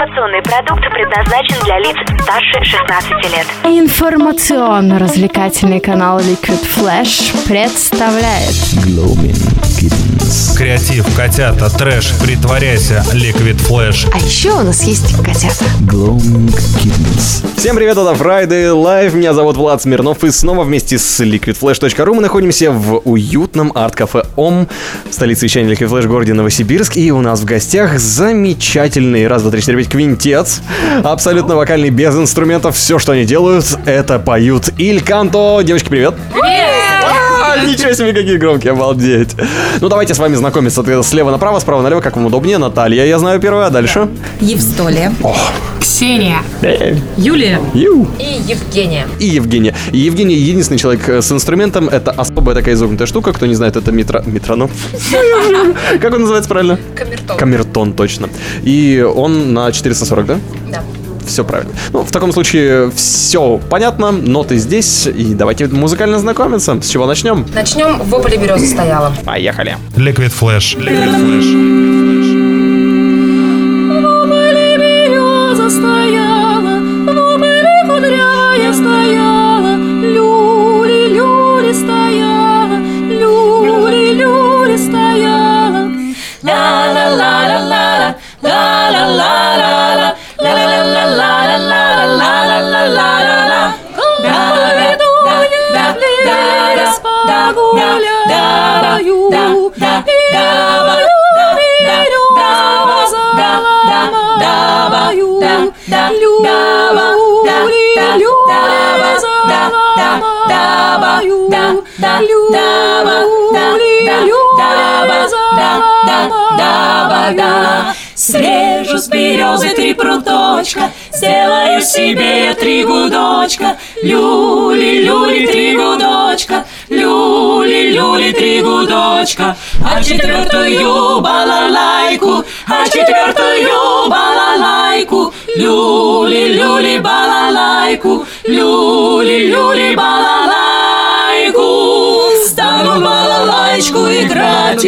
Информационный продукт предназначен для лиц старше 16 лет. Информационно-развлекательный канал Liquid Flash представляет Gloaming Kittens. Креатив, котята, трэш, притворяйся, Liquid Flash. А еще у нас есть котята. Gloaming Kittens. Всем привет, это Friday Live, меня зовут Влад Смирнов, и снова вместе с liquidflash.ru мы находимся в уютном арт-кафе ОМ, в столице вещания Liquid Flash в городе Новосибирск, и у нас в гостях замечательный, раз, два, три, четыре, пять, квинтет, абсолютно вокальный, без инструментов, все, что они делают, это поют Иль Канто. Девочки, привет! А, Ничего себе, какие громкие, обалдеть. Ну, давайте с вами знакомиться слева направо, справа налево, как вам удобнее. Наталья, я знаю первая, а дальше? Евстолия. Ксения. Э, Юлия. ю. И Евгения. И Евгения. И Евгения единственный человек э, с инструментом. Это особая такая изогнутая штука. Кто не знает, это метро... метроном. Как он называется правильно? Камертон. Камертон, точно. И он на 440, да? Да. Все правильно. Ну, в таком случае все понятно, ноты здесь, и давайте музыкально знакомиться. С чего начнем? Начнем. В ополе береза стояла. Поехали. Liquid Flash. Liquid Flash. береза Срежу с березы три пруточка, Сделаю себе я три гудочка, Люли, люли, три гудочка, Люли, люли, три гудочка, А четвертую балалайку, А четвертую балалайку, Люли, люли, балалайку, Люли, люли, балалайку. Стану балалайку играть,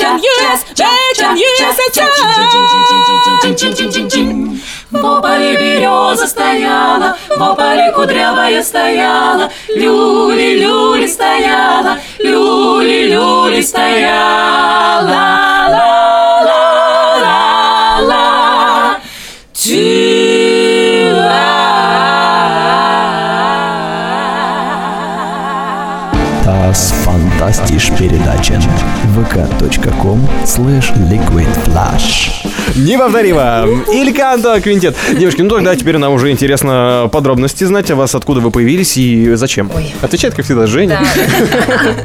вечер есть, вечер есть, отец! В ополе береза стояла, в ополе кудрявая стояла, люли-люли стояла, люли-люли стояла. Das Fun fantastisch передача. vk.com slash liquidflash. Неповторимо. Иль Канто, квинтет. Девушки, ну тогда теперь нам уже интересно подробности знать о вас, откуда вы появились и зачем. Ой. Отвечает, как всегда, Женя. Да.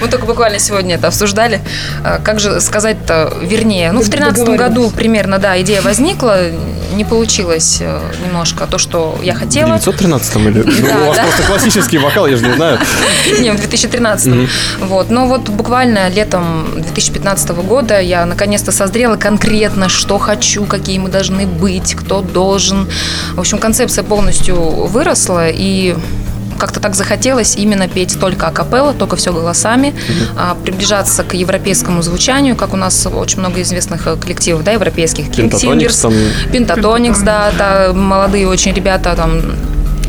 Мы только буквально сегодня это обсуждали. А, Как же сказать-то вернее? Ну, в тринадцатом году примерно, да, идея возникла. Не получилось э, немножко то, что я В хотела. 913 или? Ну, Да, у вас да. просто классический вокал, я же не знаю. Не, в 2013. Вот. Но вот буквально летом 2015 года я наконец-то созрела конкретно, что хочу, какие мы должны быть, кто должен. В общем, концепция полностью выросла, и как-то так захотелось именно петь только акапелла, только все голосами, а, приближаться к европейскому звучанию, как у нас очень много известных э, коллективов, да, европейских. Singers, там. Pentatonix, да, да, молодые очень ребята там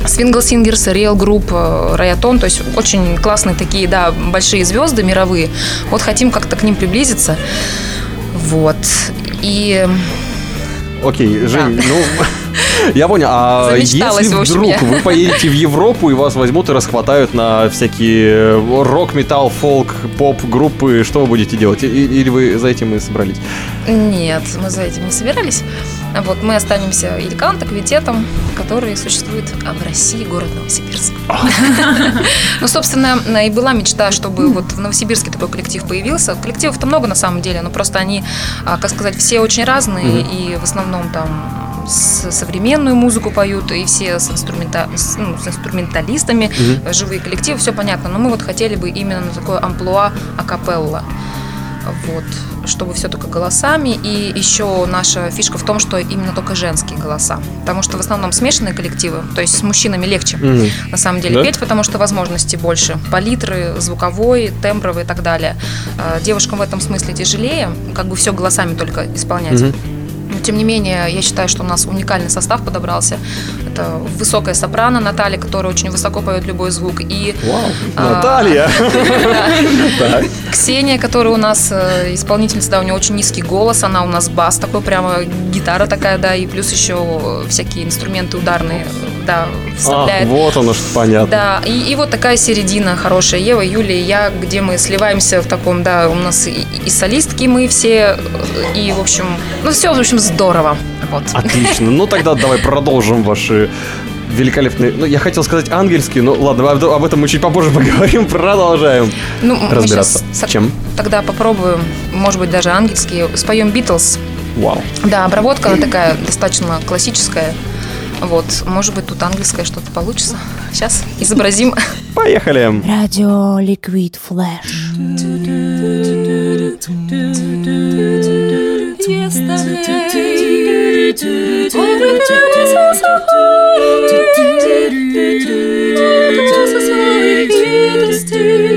Swingle Singers, Real Group, Rajaton, то есть очень классные такие, да, большие звезды мировые. Вот хотим как-то к ним приблизиться. Вот. И Окей, Жень, ну, я понял. А если вдруг вы поедете в Европу и вас возьмут и расхватают на всякие рок, металл, фолк, поп группы, что вы будете делать? Или вы за этим и собрались? нет, мы за этим не собирались. Вот, мы останемся Ильканта, квинтетом, который существует а, в России, город Новосибирск. Ну, собственно, и была мечта, чтобы вот в Новосибирске такой коллектив появился. Коллективов-то много на самом деле, но просто они, а, как сказать, все очень разные, и в основном там современную музыку поют, и все с, инструмента- с, ну, с инструменталистами, э, живые коллективы, все понятно. Но мы вот хотели бы именно на такое амплуа акапелла. Вот, чтобы все только голосами. И еще наша фишка в том, что именно только женские голоса. Потому что в основном смешанные коллективы, то есть с мужчинами легче Мгм. на самом деле Да? петь, потому что возможностей больше. Палитры, звуковой, тембровый и так далее. А, Девушкам в этом смысле тяжелее, как бы все голосами только исполнять. Мгм. Тем не менее, я считаю, что у нас уникальный состав подобрался. Это высокая сопрано Наталья, которая очень высоко поет любой звук. И а, Наталья! Ксения, которая у нас э, исполнительница, да, у нее очень низкий голос, она у нас бас такой, прямо гитара такая, да, и плюс еще всякие инструменты ударные, да, А, вставляет. вот оно что понятно. Да, и, и вот такая середина хорошая. Ева, Юлия, и я, где мы сливаемся в таком, да, у нас и, и солистки мы все, и, в общем, ну все, в общем, здорово. Вот. Отлично. Ну тогда давай продолжим ваши великолепные... Ну, я хотел сказать ангельские, но ладно, об об этом мы чуть попозже поговорим. Продолжаем Ну, разбираться. со- Чем? Тогда попробуем, может быть, даже ангельские. Споем Битлз. Вау. Да, обработка, она такая достаточно классическая. Вот, может быть, тут ангельское что-то получится. Сейчас изобразим. Поехали. Радио Liquid Flash. I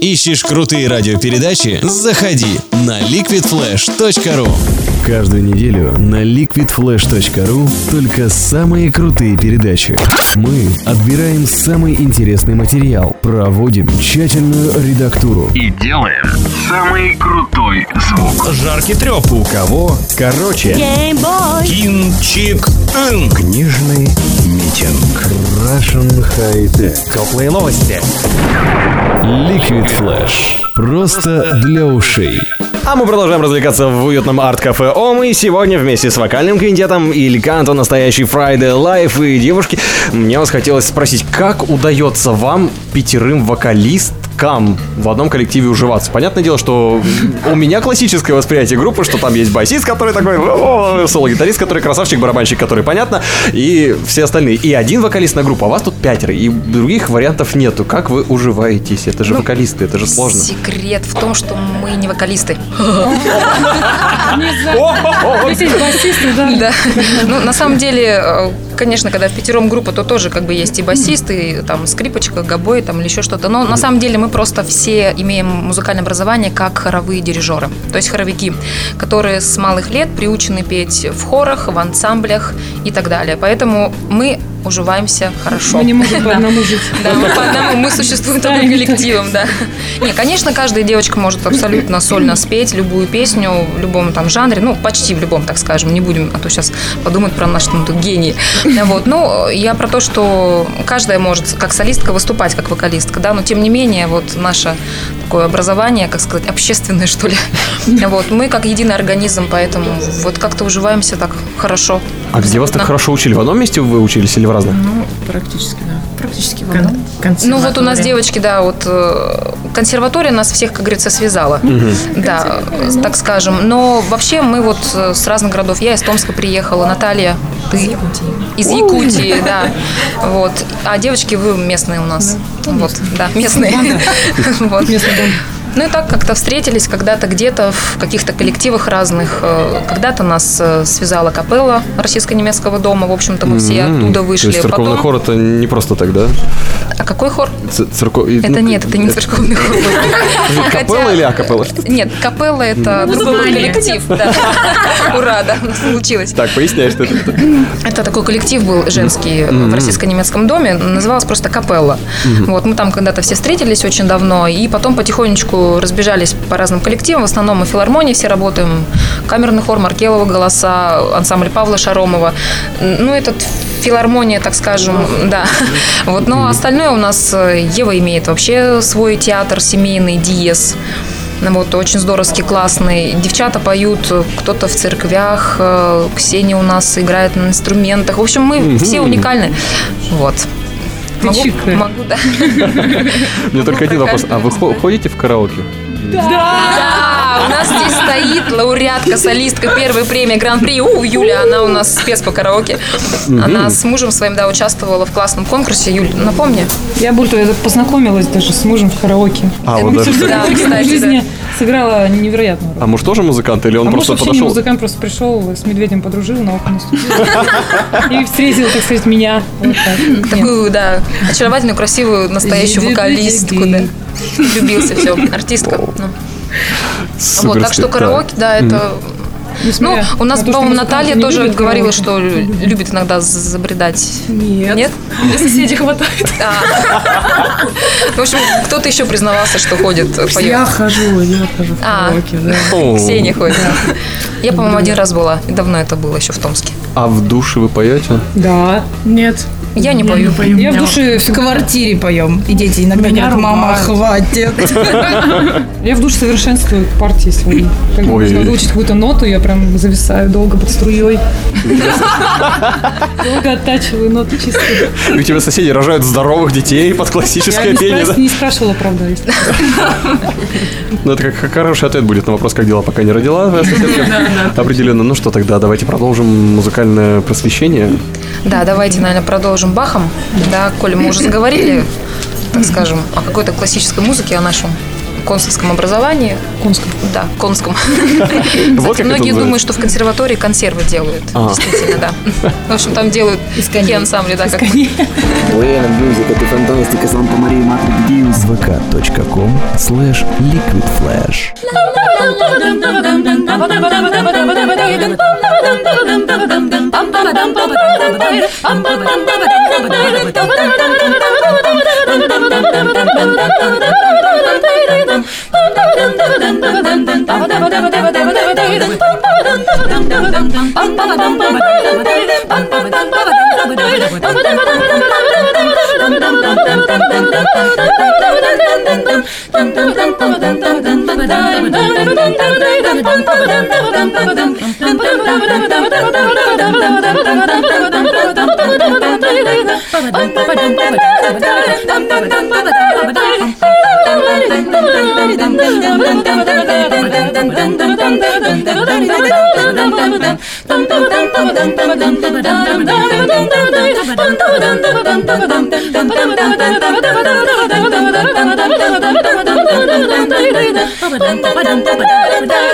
Ищешь крутые радиопередачи? Заходи на liquidflash.ru Каждую неделю на liquidflash.ru только самые крутые передачи. Мы отбираем самый интересный материал, проводим тщательную редактуру. И делаем самый крутой звук. Жаркий треп. У кого? Короче. Кинчик. Ин. Книжный митинг. Russian High Tech. Теплые новости. Liquid Flash. Просто для ушей. А мы продолжаем развлекаться в уютном арт-кафе ОМ. И сегодня вместе с вокальным квинтетом Ильканто, настоящий Friday Life и девушки, мне вас хотелось спросить, как удается вам пятерым вокалисткам в одном коллективе уживаться? Понятное дело, что у меня классическое восприятие группы, что там есть басист, который такой, «О, соло-гитарист, который красавчик, барабанщик, который понятно, и все остальные. И один вокалист на группу, а вас тут пятеро, и других вариантов нету. Как вы уживаетесь? Это же вокалисты, это же сложно. Секрет в том, что мы не вокалисты. Да. Ну, на самом деле, э, конечно, когда в пятером группа, то тоже как бы есть и басист, и там скрипочка, гобой, там или еще что-то. Но на самом деле мы просто все имеем музыкальное образование как хоровые дирижеры. То есть хоровики, которые с малых лет приучены петь в хорах, в ансамблях и так далее. Поэтому мы уживаемся хорошо. Мы не можем по одному жить. Да, мы по одному, мы существуем только коллективом, да. Не, конечно, каждая девочка может абсолютно сольно спеть любую песню в любом там жанре, ну, почти в любом, так скажем, не будем, а то сейчас подумают про нас, что мы тут гении. Вот, ну, я про то, что каждая может как солистка выступать как вокалистка, да, но тем не менее, вот наше такое образование, как сказать, общественное, что ли, вот, мы как единый организм, поэтому вот как-то уживаемся так хорошо. А где вас так хорошо учили? В одном месте вы учились или в разных? Ну, практически, да. Практически в Кон- одном. Ну вот у нас девочки, да, вот э, консерватория нас всех, как говорится, связала. Да, так скажем. Но вообще мы вот э, с разных городов. Я из Томска приехала, Наталья, ты из Якутии, да. Вот. А девочки вы местные у нас. Вот, да, местные. Вот. Ну и так как-то встретились когда-то где-то в каких-то коллективах разных. Э, Когда-то нас э, связала капелла Российско-немецкого дома. В общем-то, мы все М, оттуда То вышли. есть церковный Потом- хор это не просто так, да? А какой хор? Церков- Это ну, нет, это не церковный хор. Капелла или акапелла? Нет, капелла это другой коллектив. Ура, да, получилось. Так, поясняй, что это. Это такой коллектив был женский в российско-немецком доме, называлась просто капелла. Вот мы там когда-то все встретились очень давно, и потом потихонечку разбежались по разным коллективам. В основном мы филармонии все работаем. Камерный хор, Маркелова голоса, ансамбль Павла Шаромова. Ну, этот филармония, так скажем, да. Вот, но остальное у нас э, Ева имеет вообще свой театр семейный, Диез. Вот, очень здоровский, классный. Девчата поют, кто-то в церквях, э, Ксения у нас играет на инструментах. В общем, мы все уникальны. Вот. Могу, чикая. могу, да. У меня только один вопрос. А вы хо- ходите в караоке? Да, у нас здесь стоит лауреатка, солистка первой премии Гран-при. У, Юля, она у нас спец по караоке. Она с мужем своим, да, участвовала в классном конкурсе. Юль, напомни. Я больше я познакомилась даже с мужем в караоке. А, вот даже Да, кстати, сыграла невероятную роль. А муж тоже музыкант или он а муж просто не подошел? музыкант, просто пришел, с медведем подружил, на окна. И встретил, так сказать, меня. Такую, да, очаровательную, красивую, настоящую вокалистку, да. Влюбился, все, артистка. Ну. Вот, так что караоке, да, это... Ну, у нас, по-моему, Наталья тоже говорила, что лю- любит иногда забредать. Нет. Нет? Для соседей хватает. А. В общем, кто-то еще признавался, что ходит, поет. Я хожу, я хожу в А. караоке, да. Ксения ходит. Я, по-моему, один раз была. И давно это было, еще в Томске. А в душе вы поете? Да. Нет. Я не пою. Я в душе В квартире поем. И дети иногда Меня говорят, мама, хватит. Я в душе совершенствую партии свои. Когда Ой. нужно выучить какую-то ноту, я прям зависаю долго под струей. Долго оттачиваю ноты чистые. И у тебя соседи рожают здоровых детей под Я классическое пение, да? не спрашивала, правда, если Ну, это как, хороший ответ будет на вопрос, как дела, пока не родила. Определенно. Ну что, тогда давайте продолжим музыкальное просвещение. Да, давайте, наверное, продолжим Бахом. Да, Коля, мы уже заговорили, так скажем, о какой-то классической музыке, о нашем консульском образовании. конском. Да, конском. Вот многие думают, что в консерватории консервы делают. А. Действительно, да. В общем, там делают такие ансамбли, да, как мы. Лена Мьюзик, это фантастика, Санта Мария Матрик Дьюз. vk.com slash liquidflash Dun dun dun Dum dum dum dum dum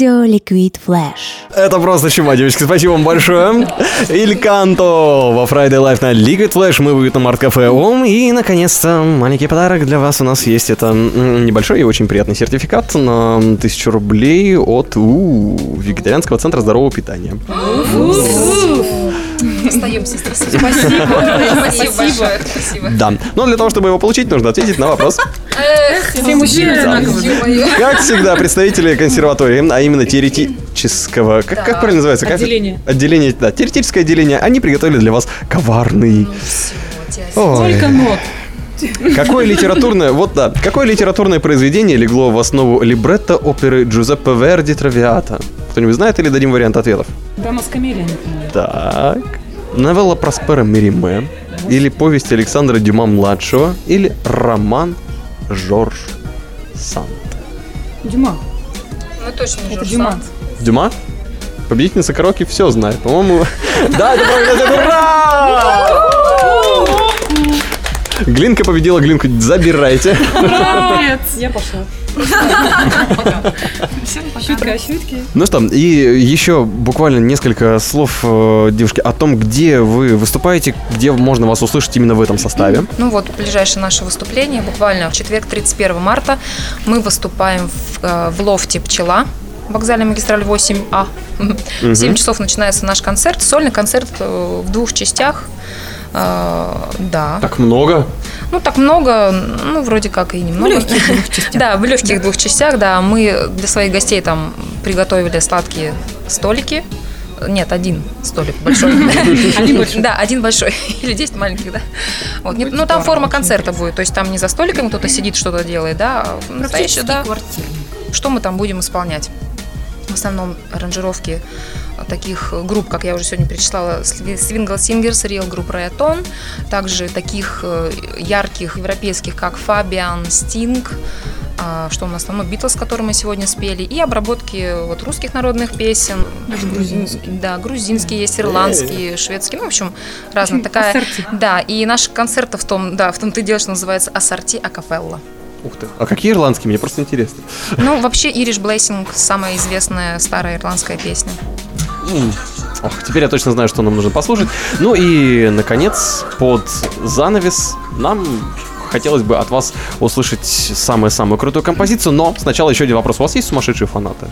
Радио Liquid Flash. Это просто чума, девочки. Спасибо вам большое. Il Canto во Friday Live на Liquid Flash. Мы в уютном арт-кафе ОМ. И, наконец-то, маленький подарок для вас у нас есть. Это небольшой и очень приятный сертификат на тысячу рублей от у, Вегетарианского центра здорового питания. Остаемся здесь. Спасибо. Спасибо большое. Спасибо. Да. Но для того, чтобы его получить, нужно ответить на вопрос. Эх, Все мужчины одинаковые. Как всегда, представители консерватории, а именно теоретического... Как, как правильно называется? Отделение. Отделение, да, теоретическое отделение. Они приготовили для вас коварный... Ой. Сколько нот? Какое литературное, вот да, какое литературное произведение легло в основу либретто оперы Джузеппе Верди Травиата? Кто-нибудь знает или дадим вариант ответов? Дама с например. Так. Новелла Проспера Мериме, или повесть Александра Дюма-младшего, или роман Жорж Санд. Дюма. Ну точно Это Жорж Дюма. Санд. Дюма? Победительница караоке все знает. По-моему... Да, это правильно. Ура! Глинка победила, Глинку забирайте. Я пошла. Шутка, шутки. Ну что, и еще буквально несколько слов, э, девушки, о том, где вы выступаете, где можно вас услышать именно в этом составе. Ну вот, ближайшее наше выступление, буквально в четверг, 31 марта, мы выступаем в, э, в лофте «Пчела», вокзальная магистраль 8А. В 7 часов начинается наш концерт, сольный концерт э, в двух частях. Э, Да. Так много. Ну, так много, ну, вроде как и немного. В легких двух частях. Да, в легких двух частях, да. Мы для своих гостей там приготовили сладкие столики. Нет, один столик большой. Один большой. Да, один большой. Или 10 маленьких, да. Вот. Нет, Ну, там форма концерта будет. То есть там не за столиком кто-то сидит, что-то делает, да, а настоящий, да. Что мы там будем исполнять? В основном аранжировки таких групп, как я уже сегодня перечисляла, Swingle Singers, Real Group Rayton, также таких э, ярких европейских, как Fabian, Sting, а, что у нас там, ну, Битлз, который мы сегодня спели, и обработки вот русских народных песен. грузинские. Да, грузинские есть, ирландские, шведские, ну, в общем, разная такая. ассорти. Да, и наши концерты в том, да, в том-то и дело, что называется ассорти акапелла. Ух ты. А какие ирландские? Мне просто интересно. Ну, вообще, Irish Blessing – самая известная старая ирландская песня. Ох, теперь я точно знаю, что нам нужно послушать. Ну и, наконец, под занавес нам хотелось бы от вас услышать самую-самую крутую композицию, но сначала еще один вопрос. У вас есть сумасшедшие фанаты?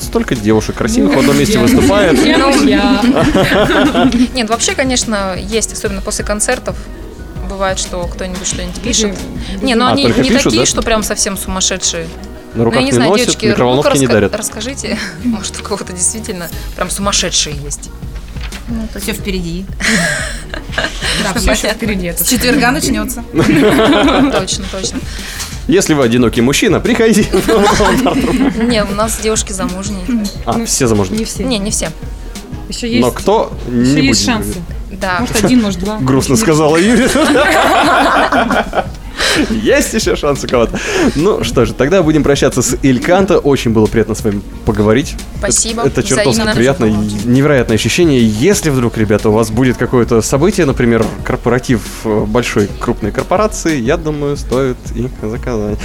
Столько девушек красивых в одном месте выступает. Ну. Нет, вообще, конечно, есть, особенно после концертов. Бывает, что кто-нибудь что-нибудь пишет. Не, ну А, они не пишут, такие, да? что прям совсем сумасшедшие. На Ну, руках я не не знаю, носят, девочки, микроволновки ну-ка не дарят. расскажите, может, у кого-то действительно прям сумасшедшие есть. Все впереди. Да, все еще впереди. С четверга начнется. Точно, точно. Если вы одинокий мужчина, приходите. Не, у нас девушки замужние. А, все замужние. Не все. Не, не все. Еще есть, Но кто, не есть будем шансы. Да. Может, один, может, два. Грустно сказала Юля. Есть еще шанс у кого-то. Ну что же, тогда будем прощаться с Ильканто. Очень было приятно с вами поговорить. Спасибо. Это, это чертовски Взаимно. приятно. и Невероятное ощущение. Если вдруг, ребята, у вас будет какое-то событие, например, корпоратив э, большой крупной корпорации, я думаю, стоит их заказать.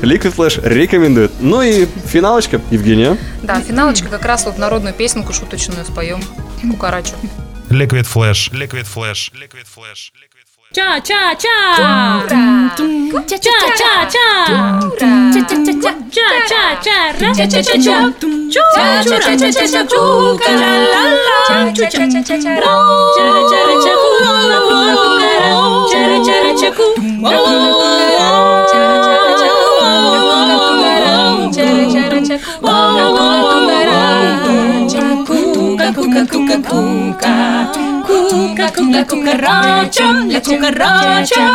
Liquid Flash рекомендует. Ну и финалочка, Евгения. Да, финалочка как раз вот народную песенку шуточную споем. Кукарачу. Liquid Flash. Liquid Flash. Liquid Flash. Ча-ча-ча! Ча-ча-ча! Ча-ча-ча! Ча-ча-ча! cuca, cuca, cuca, cucaracha, la cucaracha,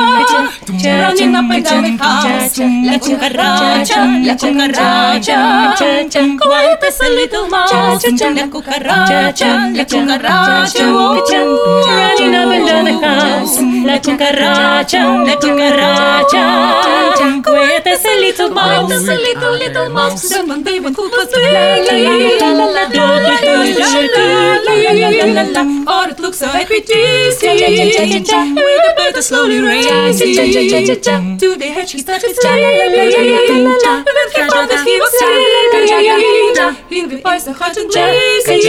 running up and down the house, la cucaracha, la cucaracha, quiet as a little mouse, la cucaracha, la cucaracha, running up and down the house, la cucaracha, la cucaracha, quiet as a little mouse, as a little little mouse, the la day la Coop la playing, la la la la la la la la la la la la la la. Oh, it looks so like bed slowly raising to the hedge he started singing. When he found that he was singing in the voice of hot and lazy.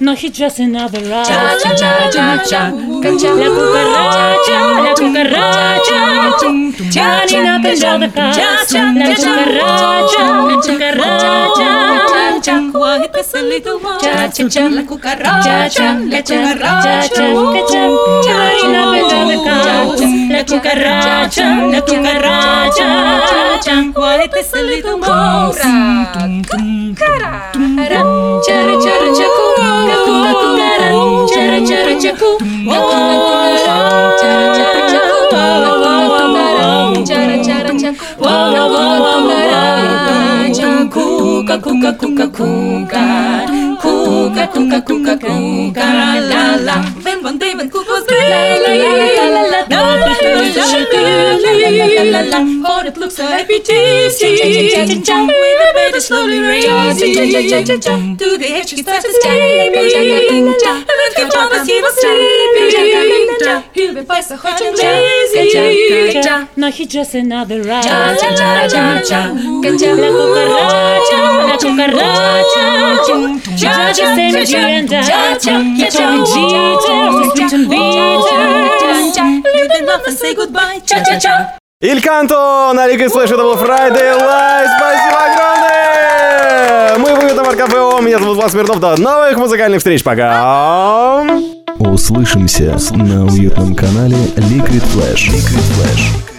No, he just another rat. Cha cha cha cha cha. La cucaracha, la cucaracha, running up and down the house. La cucaracha, la cucaracha, quiet as a little mouse. Cha cha cha, la cucaracha, la cucaracha, borracha, la cucaracha, cuál es ese little mora. Cucara, chara chara chacu, la cucara, chara chara chacu, la cucara, chara chara chacu, la cucara, chara chara chacu, la cucara, chacu, cuca cuca cuca cuca. Cuca, cuca, cuca, cuca, la la. Ven, bonde, ven, cucos, la la la. silly. For it looks like we teasing. With a bed is slowly the edge he starts escaping. And he promised he was sleeping. He'll be so hot and lazy. Just another ride. La cucaracha, la cucaracha. Just energy and data. Get on the beat. And laugh and say goodbye cha Иль Канто на Liquid Flash, это был Friday Live. Спасибо огромное! Мы в уютном РКФО. Меня зовут Влад Смирнов. До новых музыкальных встреч. Пока! Услышимся на уютном канале Liquid Flash. Liquid Flash.